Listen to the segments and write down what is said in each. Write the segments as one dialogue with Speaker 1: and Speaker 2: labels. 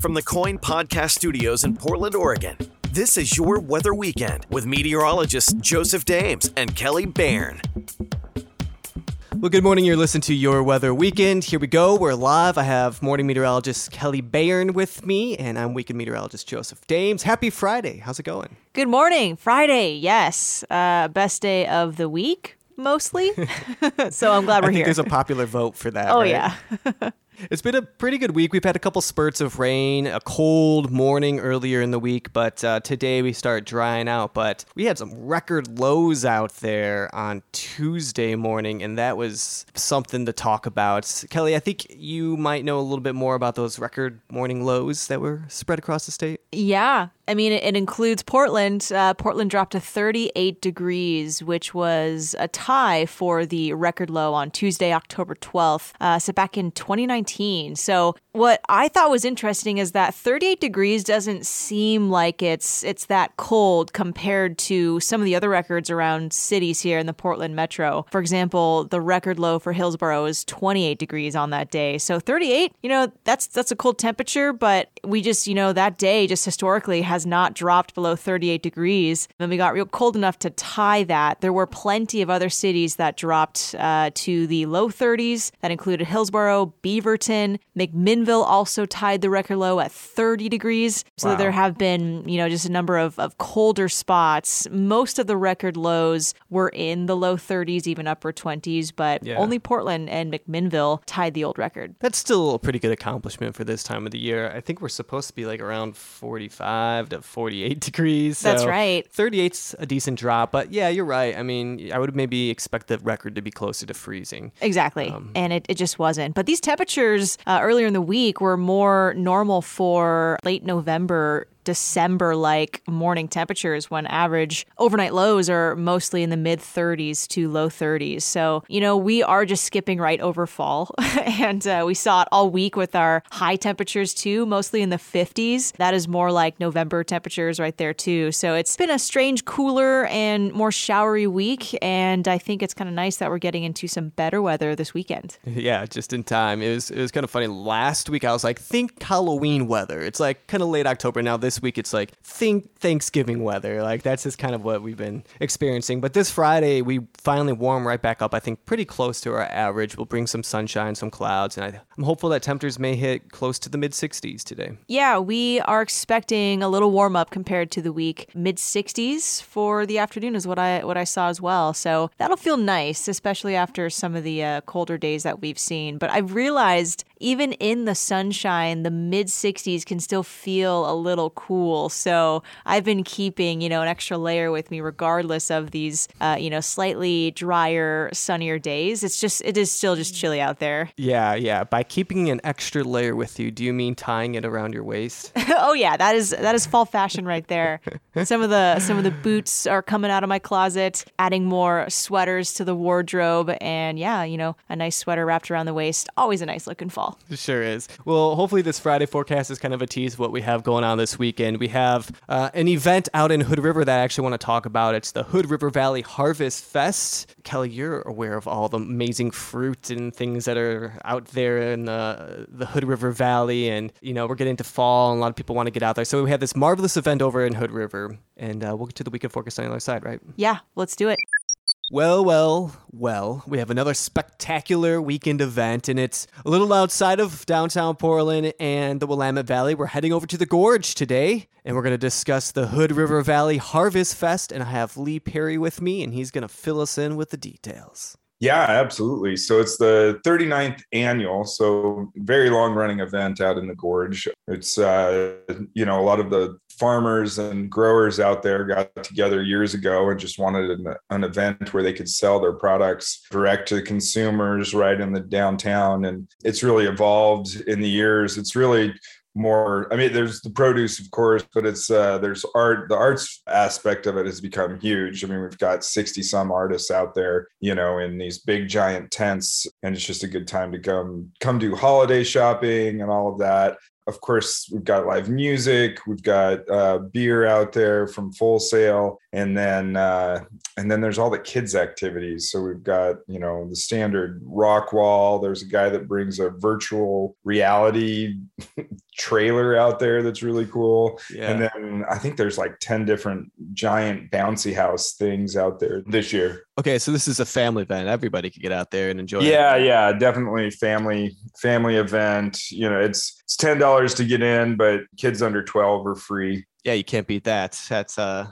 Speaker 1: from the KOIN Podcast Studios in Portland, Oregon. This is your weather weekend with meteorologists Joseph Dames and Kelley Bayern.
Speaker 2: Well, good morning. You're listening to Your Weather Weekend. Here we go. We're live. I have morning meteorologist Kelley Bayern with me, and I'm weekend meteorologist Joseph Dames. Happy Friday. How's it going?
Speaker 3: Good morning. Friday, yes. Uh, best day of the week, mostly. so I'm glad we're
Speaker 2: I think
Speaker 3: here.
Speaker 2: there's a popular vote for that.
Speaker 3: oh,
Speaker 2: right?
Speaker 3: yeah.
Speaker 2: It's been a pretty good week. We've had a couple spurts of rain, a cold morning earlier in the week, but uh, today we start drying out. But we had some record lows out there on Tuesday morning, and that was something to talk about. Kelley, I think you might know a little bit more about those record morning lows that were spread across the state.
Speaker 3: Yeah. I mean, it, includes Portland. Uh, Portland dropped to 38 degrees, which was a tie for the record low on Tuesday, October 12th, uh, set back in 2019. So, what I thought was interesting is that 38 degrees doesn't seem like it's it's that cold compared to some of the other records around cities here in the Portland metro. For example, the record low for Hillsboro is 28 degrees on that day. So 38, you know, that's that's a cold temperature, but we just, you know, that day just historically has not dropped below 38 degrees. Then we got real cold enough to tie that. There were plenty of other cities that dropped uh, to the low 30s. That included Hillsboro, Beaverton, McMinnville also tied the record low at 30 degrees. So
Speaker 2: Wow.
Speaker 3: there have been, you know, just a number of, of colder spots. Most of the record lows were in the low 30s, even upper 20s, but
Speaker 2: Yeah.
Speaker 3: only Portland and McMinnville tied the old record.
Speaker 2: That's still a pretty good accomplishment for this time of the year. I think we're supposed to be like around 45 to 48 degrees.
Speaker 3: That's
Speaker 2: so
Speaker 3: right.
Speaker 2: 38's a decent drop, but yeah, you're right. I mean, I would maybe expect the record to be closer to freezing.
Speaker 3: Exactly.
Speaker 2: Um,
Speaker 3: and it, it just wasn't. But these temperatures uh, earlier in the week were more normal for late November. December like morning temperatures when average overnight lows are mostly in the mid 30s to low 30s. So, you know, we are just skipping right over fall. and uh, we saw it all week with our high temperatures too, mostly in the 50s. That is more like November temperatures right there too. So it's been a strange, cooler and more showery week. And I think it's kind of nice that we're getting into some better weather this weekend.
Speaker 2: Yeah, just in time. It was it was kind of funny. Last week I was like, think Halloween weather. It's like kind of late October now. This week it's like think Thanksgiving weather. Like that's just kind of what we've been experiencing. But this Friday we finally warm right back up. I think pretty close to our average. We'll bring some sunshine, some clouds, and I, I'm hopeful that temperatures may hit close to the mid 60s today.
Speaker 3: Yeah, we are expecting a little warm up compared to the week. Mid 60s for the afternoon is what I what I saw as well. So that'll feel nice, especially after some of the uh, colder days that we've seen. But I've realized even in the sunshine, the mid 60s can still feel a little cool. So I've been keeping, you know, an extra layer with me regardless of these, uh, you know, slightly drier, sunnier days. It's just, it is still just chilly out there.
Speaker 2: Yeah, yeah. By keeping an extra layer with you, do you mean tying it around your waist?
Speaker 3: oh yeah, that is that is fall fashion right there. Some of the some of the boots are coming out of my closet, adding more sweaters to the wardrobe, and yeah, you know, a nice sweater wrapped around the waist, always a nice looking fall.
Speaker 2: Sure is. Well, hopefully this Friday forecast is kind of a tease of what we have going on this weekend. We have uh, an event out in Hood River that I actually want to talk about. It's the Hood River Valley Harvest Fest. Kelley, you're aware of all the amazing fruit and things that are out there in the the Hood River Valley, and you know we're getting to fall, and a lot of people want to get out there. So we have this marvelous event over in Hood River, and uh, we'll get to the weekend forecast on the other side, right?
Speaker 3: Yeah, let's do it.
Speaker 2: Well, well, well, we have another spectacular weekend event, and it's a little outside of downtown Portland and the Willamette Valley. We're heading over to the Gorge today, and we're going to discuss the Hood River Valley Harvest Fest. And I have Lee Perry with me, and he's going to fill us in with the details.
Speaker 4: Yeah, absolutely. So it's the 39th annual, so very long running event out in the gorge. It's uh, you know, a lot of the farmers and growers out there got together years ago and just wanted an, an event where they could sell their products direct to consumers right in the downtown. And it's really evolved in the years. It's really more i mean there's the produce of course but it's uh there's art the arts aspect of it has become huge. I mean we've got 60 some artists out there you know in these big giant tents and it's just a good time to come come do holiday shopping and all of that of course we've got live music we've got uh, beer out there from full sail and then uh, and then there's all the kids activities. So we've got you know the standard rock wall. There's a guy that brings a virtual reality trailer out there that's really cool.
Speaker 2: Yeah.
Speaker 4: And then I think there's like 10 different giant bouncy house things out there this year.
Speaker 2: Okay, so this is a family event. Everybody could get out there and enjoy. it.
Speaker 4: Yeah, yeah, definitely family family event. You know, it's it's ten dollars to get in, but kids under twelve are free.
Speaker 2: yeah, you can't beat that. That's uh,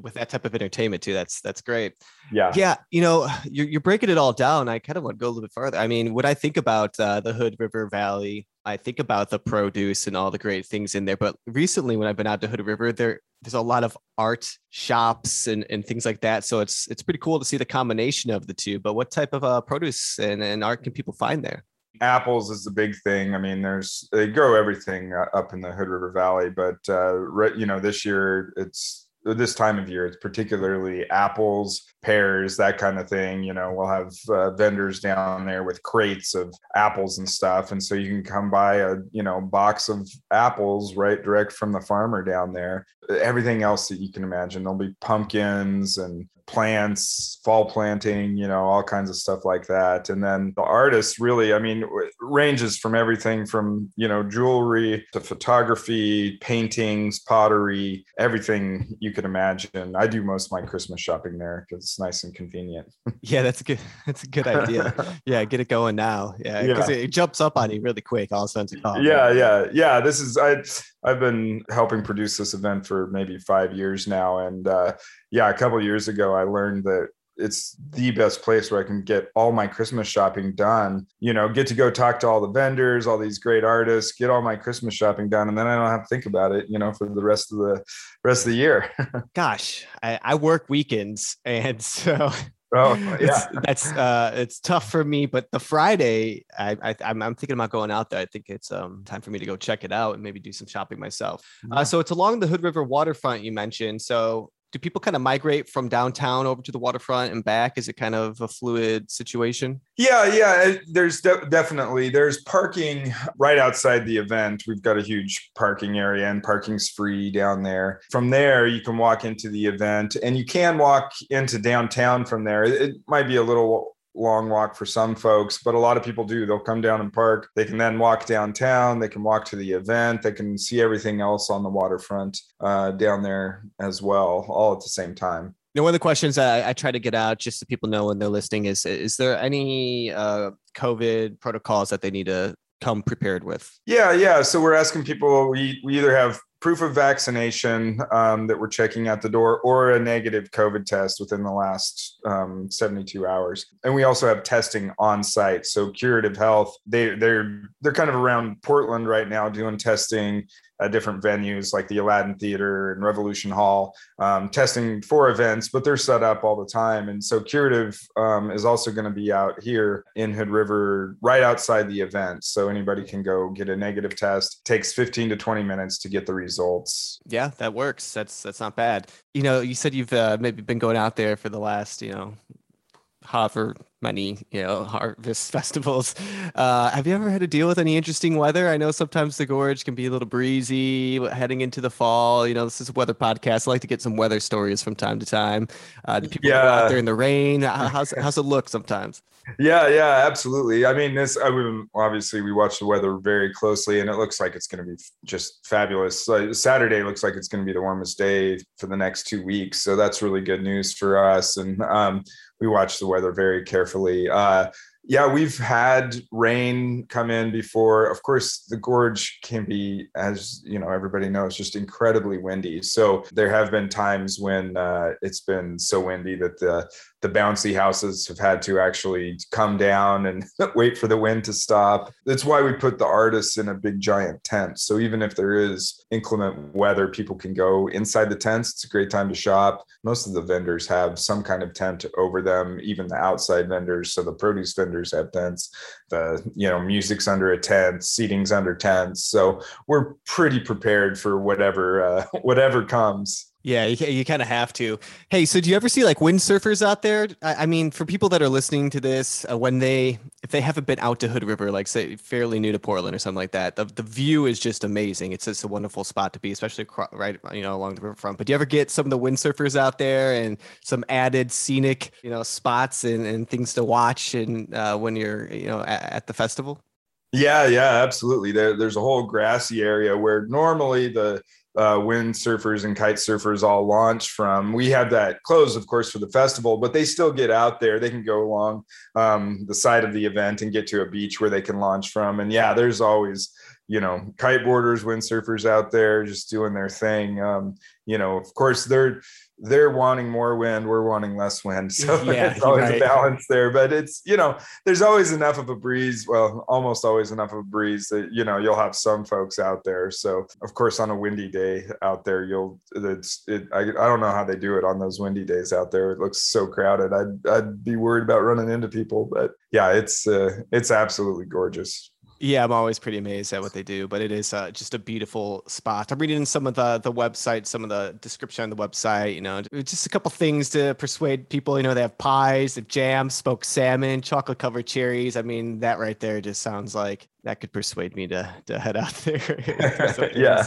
Speaker 2: with that type of entertainment too. That's that's great.
Speaker 4: Yeah,
Speaker 2: Yeah, you know, you're, you're breaking it all down. I kind of want to go a little bit farther. I mean, when I think about uh, the Hood River Valley, I think about the produce and all the great things in there. But recently, when I've been out to Hood River, there there's a lot of art shops and, and things like that. So it's it's pretty cool to see the combination of the two. But what type of uh, produce and, and art can people find there?
Speaker 4: apples is the big thing. I mean, there's they grow everything uh, up in the Hood River Valley, but uh, you know, this year it's this time of year it's particularly apples pears that kind of thing. You know we'll have uh, vendors down there with crates of apples and stuff. And so you can come buy a you know box of apples right direct from the farmer down there. Everything else that you can imagine. There'll be pumpkins and plants fall planting you know all kinds of stuff like that and then the artists really i mean, ranges from everything from you know jewelry to photography paintings pottery everything you could imagine i do most of my christmas shopping there because it's nice and convenient
Speaker 2: Yeah, that's a good that's a good idea. yeah, get it going now. Yeah, because
Speaker 4: Yeah.
Speaker 2: it, it jumps up on you really quick. All of a sudden, oh,
Speaker 4: yeah
Speaker 2: man.
Speaker 4: yeah yeah this is i i've been helping produce this event for maybe five years now and uh yeah a couple years ago i learned that it's the best place where i can get all my christmas shopping done. You know get to go talk to all the vendors all these great artists get all my christmas shopping done and then i don't have to think about it you know for the rest of the rest of the year.
Speaker 2: Gosh, I, I work weekends, and so
Speaker 4: oh
Speaker 2: it's,
Speaker 4: yeah
Speaker 2: that's uh, it's tough for me. But the Friday, I, I I'm, I'm thinking about going out there. I think it's um time for me to go check it out and maybe do some shopping myself. Uh, so it's along the Hood River waterfront you mentioned. So do people kind of migrate from downtown over to the waterfront and back? Is it kind of a fluid situation?
Speaker 4: Yeah, yeah. Eh, there's de- definitely there's parking right outside the event. We've got a huge parking area, and parking's free down there. From there, you can walk into the event, and you can walk into downtown from there. It might be a little long walk for some folks, but a lot of people do. They'll come down and park. They can then walk downtown. They can walk to the event. They can see everything else on the waterfront uh, down there as well, all at the same time.
Speaker 2: You know, one of the questions I, I try to get out just so people know when they're listening is is there any uh, COVID protocols that they need to come prepared with?
Speaker 4: Yeah, yeah. So we're asking people. We we either have proof of vaccination um, that we're checking at the door, or a negative COVID test within the last um, 72 hours. And we also have testing on site. So Curative Health, they they're they're kind of around Portland right now doing testing at different venues like the Aladdin Theater and Revolution Hall, um, testing for events, but they're set up all the time. And so Curative um, is also going to be out here in Hood River right outside the event. So anybody can go get a negative test. takes 15 to 20 minutes to get the results.
Speaker 2: Yeah, that works. That's that's not bad. You know, you said you've uh, maybe been going out there for the last, you know, however many, you know, harvest festivals. Uh, have you ever had to deal with any interesting weather? I know sometimes the gorge can be a little breezy heading into the fall. You know, this is a weather podcast. I like to get some weather stories from time to time. Uh, do people go out there in the rain? How's how's it look sometimes?
Speaker 4: Yeah, yeah, absolutely. I mean, this, I mean, obviously we watch the weather very closely and it looks like it's going to be just fabulous. Saturday looks like it's going to be the warmest day for the next two weeks. So that's really good news for us. And um, we watch the weather very carefully. Uh, yeah, we've had rain come in before. Of course, the gorge can be, as you know, everybody knows, just incredibly windy. So there have been times when uh, it's been so windy that the the bouncy houses have had to actually come down and wait for the wind to stop. That's why we put the artists in a big giant tent. So even if there is inclement weather, people can go inside the tents. It's a great time to shop. Most of the vendors have some kind of tent over them, even the outside vendors. So the produce vendors have tents. The you know music's under a tent, seating's under tents. So we're pretty prepared for whatever uh, whatever comes.
Speaker 2: Yeah, you, you kind of have to. Hey, so do you ever see like windsurfers out there? I, I mean, for people that are listening to this, uh, when they, if they haven't been out to Hood River, like say fairly new to Portland or something like that, the, the view is just amazing. It's just a wonderful spot to be, especially right, you know, along the riverfront. But do you ever get some of the windsurfers out there and some added scenic, you know, spots and, and things to watch and uh, when you're, you know, at, at the festival?
Speaker 4: Yeah, yeah, absolutely. There, there's a whole grassy area where normally the uh, wind surfers and kite surfers all launch from. We have that closed, of course, for the festival, but they still get out there. They can go along um, the side of the event and get to a beach where they can launch from. And yeah, there's always you know kiteboarders windsurfers out there just doing their thing um, you know of course they're they're wanting more wind we're wanting less wind. So yeah, it's always right. a balance there but it's you know there's always enough of a breeze well almost always enough of a breeze that you know you'll have some folks out there. So of course on a windy day out there you'll it's it I, I don't know how they do it on those windy days out there. It looks so crowded. I'd i'd be worried about running into people but yeah it's uh, it's absolutely gorgeous
Speaker 2: yeah, I'm always pretty amazed at what they do, but it is uh, just a beautiful spot. I'm reading some of the the website, some of the description on the website. You know, just a couple things to persuade people. You know, they have pies, they have jam, smoked salmon, chocolate covered cherries. I mean, that right there just sounds like that could persuade me to to head out there.
Speaker 4: yeah.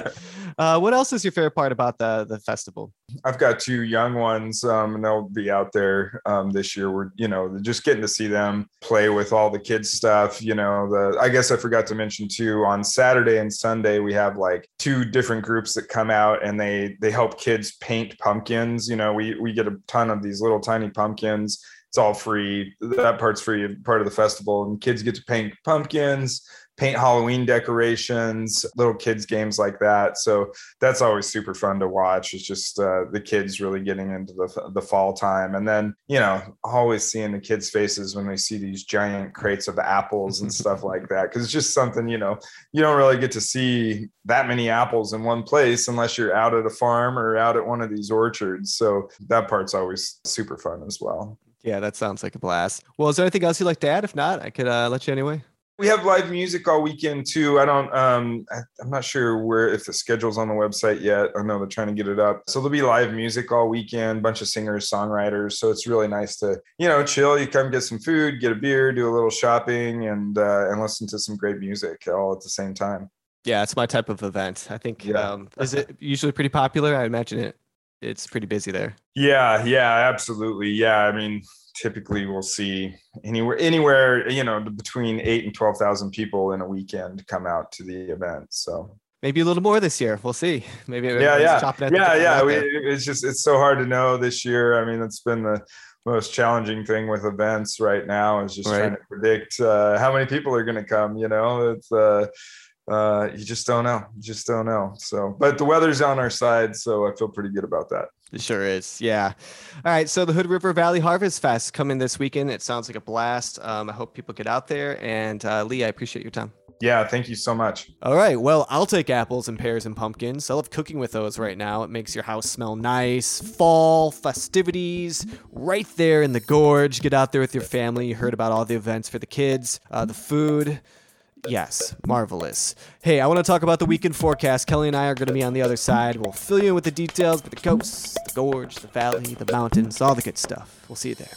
Speaker 2: Uh, what else is your favorite part about the the festival?
Speaker 4: I've got two young ones, um, and they'll be out there um, this year. We're you know just getting to see them play with all the kids stuff. You know, the I guess I forgot to mention too on Saturday and Sunday we have like two different groups that come out and they they help kids paint pumpkins. You know, we we get a ton of these little tiny pumpkins it's all free. That part's free, part of the festival, and kids get to paint pumpkins paint Halloween decorations, little kids games like that. So that's always super fun to watch. It's just uh, the kids really getting into the the fall time, and then you know always seeing the kids' faces when they see these giant crates of apples and stuff like that. Because it's just something you know you don't really get to see that many apples in one place unless you're out at a farm or out at one of these orchards. So that part's always super fun as well.
Speaker 2: Yeah, that sounds like a blast. Well, is there anything else you'd like to add? If not, I could uh, let you anyway.
Speaker 4: We have live music all weekend too. I don't. Um, I, am not sure where if the schedule's on the website yet. I know they're trying to get it up. So there'll be live music all weekend. Bunch of singers, songwriters. So it's really nice to you know chill. You come get some food, get a beer, do a little shopping, and uh, and listen to some great music all at the same time.
Speaker 2: Yeah, it's my type of event. I think. Yeah. Um, is it usually pretty popular? I imagine it. It's pretty busy there.
Speaker 4: Yeah. Yeah. Absolutely. Yeah. I mean typically we'll see anywhere anywhere you know between eight and twelve thousand people in a weekend come out to the event. So
Speaker 2: maybe a little more this year. We'll see. Maybe
Speaker 4: yeah, yeah, yeah, yeah. We, it's just it's so hard to know this year. I mean, it's been the most challenging thing with events right now is just right. trying to predict uh, how many people are going to come. You know, it's. Uh, uh, you just don't know. You just don't know. So, but the weather's on our side, so I feel pretty good about that.
Speaker 2: It sure is. Yeah. All right. So the Hood River Valley Harvest Fest coming this weekend. It sounds like a blast. Um, I hope people get out there. And uh, Lee, I appreciate your time.
Speaker 4: Yeah, thank you so much.
Speaker 2: All right. Well, I'll take apples and pears and pumpkins. I love cooking with those right now. It makes your house smell nice. Fall, festivities, right there in the gorge. Get out there with your family. You heard about all the events for the kids, uh, the food. Yes, marvelous. Hey, I want to talk about the weekend forecast. Kelley and I are going to be on the other side. We'll fill you in with the details, but the coast, the gorge, the valley, the mountains, all the good stuff. We'll see you there.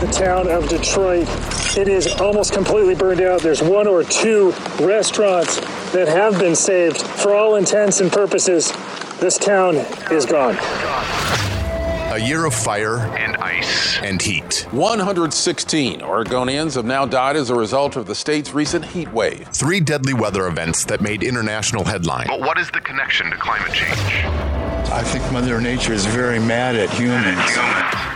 Speaker 5: The town of Detroit, it is almost completely burned out. There's one or two restaurants that have been saved. For all intents and purposes, this town is gone.
Speaker 6: A year of fire and ice and heat.
Speaker 7: 116 Oregonians have now died as a result of the state's recent heat wave.
Speaker 6: Three deadly weather events that made international headlines.
Speaker 8: But what is the connection to climate change?
Speaker 9: I think Mother Nature is very mad at humans.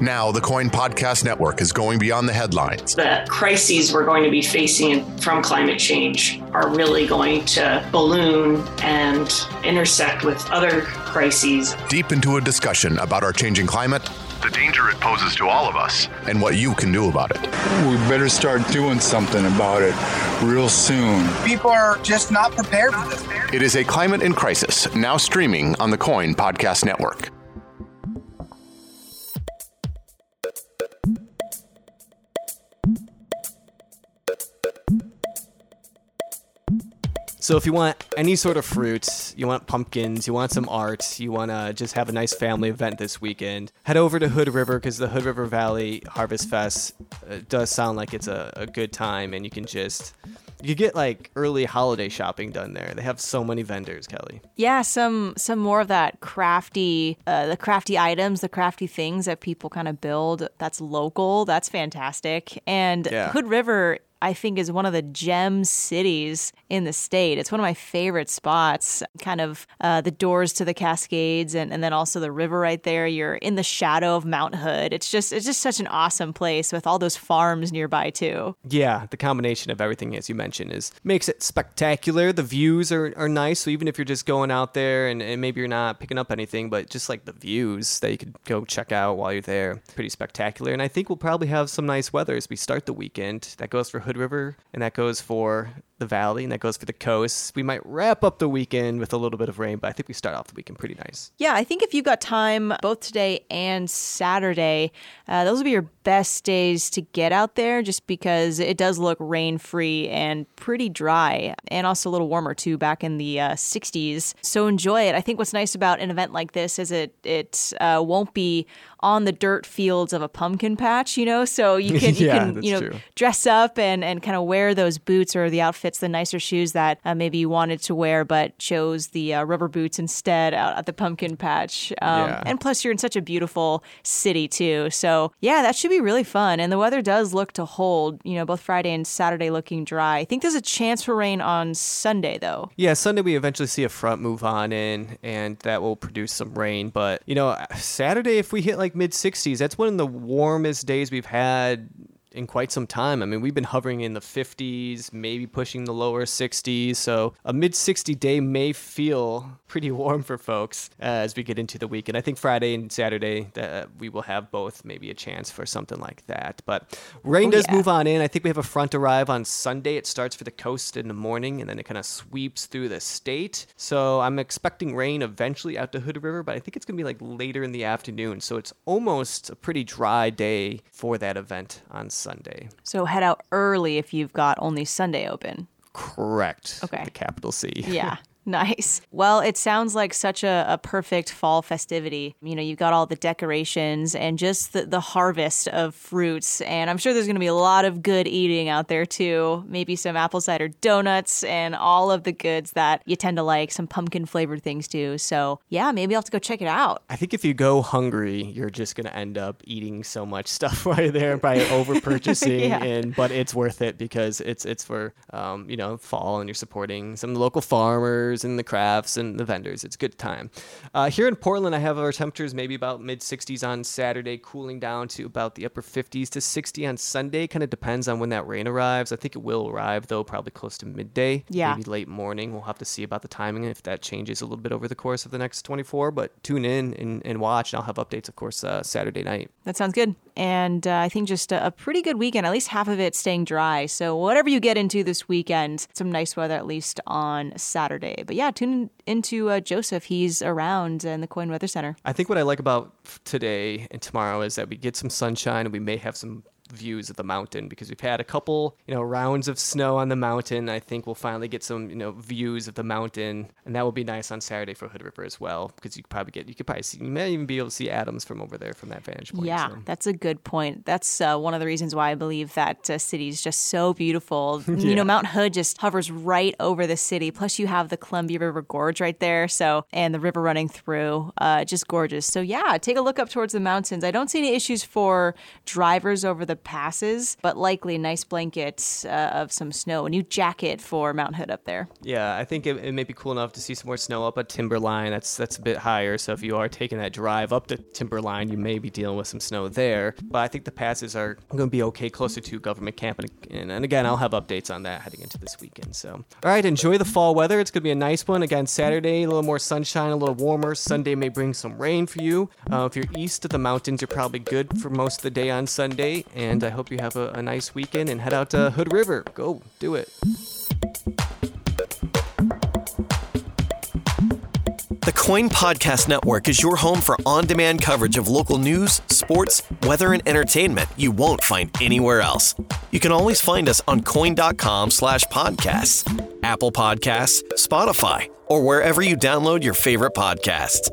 Speaker 6: Now, the KOIN Podcast Network is going beyond the headlines.
Speaker 10: The crises we're going to be facing from climate change are really going to balloon and intersect with other crises.
Speaker 6: Deep into a discussion about our changing climate,
Speaker 8: the danger it poses to all of us,
Speaker 6: and what you can do about it.
Speaker 9: We better start doing something about it real soon.
Speaker 11: People are just not prepared for this.
Speaker 6: It is a climate in crisis, now streaming on the KOIN Podcast Network.
Speaker 2: So if you want any sort of fruit, you want pumpkins, you want some art, you want to just have a nice family event this weekend, head over to Hood River because the Hood River Valley Harvest Fest uh, does sound like it's a, a good time and you can just you get like early holiday shopping done there. They have so many vendors, Kelley.
Speaker 3: Yeah, some some more of that crafty, uh, the crafty items, the crafty things that people kind of build. That's local. That's fantastic. And
Speaker 2: Yeah.
Speaker 3: Hood River. I think is one of the gem cities in the state. It's one of my favorite spots. Kind of uh, the doors to the Cascades, and, and then also the river right there. You're in the shadow of Mount Hood. It's just it's just such an awesome place with all those farms nearby too.
Speaker 2: Yeah, the combination of everything, as you mentioned, is makes it spectacular. The views are, are nice. So even if you're just going out there and, and maybe you're not picking up anything, but just like the views that you could go check out while you're there, pretty spectacular. And I think we'll probably have some nice weather as we start the weekend. That goes for Hood River and that goes for the valley and that goes for the coast. We might wrap up the weekend with a little bit of rain, but I think we start off the weekend pretty nice.
Speaker 3: Yeah, I think if you've got time both today and Saturday, uh, those will be your best days to get out there just because it does look rain free and pretty dry and also a little warmer too back in the uh, 60s. So enjoy it. I think what's nice about an event like this is it, it uh, won't be on the dirt fields of a pumpkin patch, you know, so you can, you
Speaker 2: Yeah,
Speaker 3: can you know,
Speaker 2: true.
Speaker 3: dress up and, and kind of wear those boots or the outfits, the nicer shoes that uh, maybe you wanted to wear but chose the uh, rubber boots instead out at the pumpkin patch. Um,
Speaker 2: Yeah.
Speaker 3: And plus, you're in such a beautiful city too. So yeah, that should be really fun. And the weather does look to hold. You know, both Friday and Saturday looking dry. I think there's a chance for rain on Sunday though.
Speaker 2: Yeah, Sunday we eventually see a front move on in, and that will produce some rain. But, you know, Saturday, if we hit like mid 60s, that's one of the warmest days we've had in quite some time. I mean, we've been hovering in the 50s, maybe pushing the lower 60s. So a mid 60 day may feel pretty warm for folks uh, as we get into the weekend. I think Friday and Saturday that we will have both maybe a chance for something like that. But rain
Speaker 3: Oh,
Speaker 2: does
Speaker 3: yeah.
Speaker 2: move on in. I think we have a front arrive on Sunday. It starts for the coast in the morning and then it kind of sweeps through the state. So I'm expecting rain eventually out to Hood River, but I think it's going to be like later in the afternoon. So it's almost a pretty dry day for that event on Sunday.
Speaker 3: So head out early if you've got only Sunday open.
Speaker 2: Correct.
Speaker 3: Okay.
Speaker 2: The capital C.
Speaker 3: Yeah. Nice. Well, it sounds like such a, a perfect fall festivity. You know, you've got all the decorations and just the, the harvest of fruits. And I'm sure there's going to be a lot of good eating out there too. Maybe some apple cider donuts and all of the goods that you tend to like, some pumpkin flavored things too. So, yeah, maybe I'll have to go check it out.
Speaker 2: I think if you go hungry, you're just gonna end up eating so much stuff right there by over purchasing,
Speaker 3: Yeah.
Speaker 2: and but it's worth it because it's it's for um, you know fall and you're supporting some local farmers and the crafts and the vendors. It's a good time. Uh, here in Portland, I have our temperatures maybe about mid 60s on Saturday, cooling down to about the upper 50s to 60 on Sunday. Kind of depends on when that rain arrives. I think it will arrive though, probably close to midday,
Speaker 3: Yeah.
Speaker 2: maybe late morning. We'll have to see about the timing and if that changes a little bit over the course of the next 24. But tune in and, and watch, and I'll have updates, of course, uh, Saturday night.
Speaker 3: That sounds good. And uh, I think just a, a pretty good weekend, at least half of it staying dry. So, whatever you get into this weekend, some nice weather at least on Saturday. But yeah, tune into uh, Joseph. He's around in the KOIN Weather Center.
Speaker 2: I think what I like about today and tomorrow is that we get some sunshine and we may have some views of the mountain because we've had a couple, you know, rounds of snow on the mountain. I think we'll finally get some, you know, views of the mountain, and that will be nice on Saturday for Hood River as well because you could probably get, you could probably see, you may even be able to see Adams from over there from that vantage point.
Speaker 3: Yeah,
Speaker 2: so.
Speaker 3: that's a good point. That's uh, one of the reasons why I believe that uh, city is just so beautiful. You know, Mount Hood just hovers right over the city. Plus, you have the Columbia River Gorge right there, so and the river running through, uh, just gorgeous. So yeah, take a look up towards the mountains. I don't see any issues for drivers over the passes, but likely nice blankets uh, of some snow, a new jacket for Mount Hood up there.
Speaker 2: Yeah, I think it, it may be cool enough to see some more snow up at Timberline. That's that's a bit higher. So if you are taking that drive up to Timberline, you may be dealing with some snow there. But I think the passes are going to be okay closer to government camp. And, and, and again, I'll have updates on that heading into this weekend. So, all right, enjoy the fall weather. It's going to be a nice one. Again, Saturday, a little more sunshine, a little warmer. Sunday may bring some rain for you. Uh, if you're east of the mountains, you're probably good for most of the day on Sunday. And I hope you have a, a nice weekend and head out to Hood River. Go do it.
Speaker 1: The KOIN Podcast Network is your home for on demand coverage of local news, sports, weather, and entertainment you won't find anywhere else. You can always find us on koin.com slash podcasts, Apple Podcasts, Spotify, or wherever you download your favorite podcasts.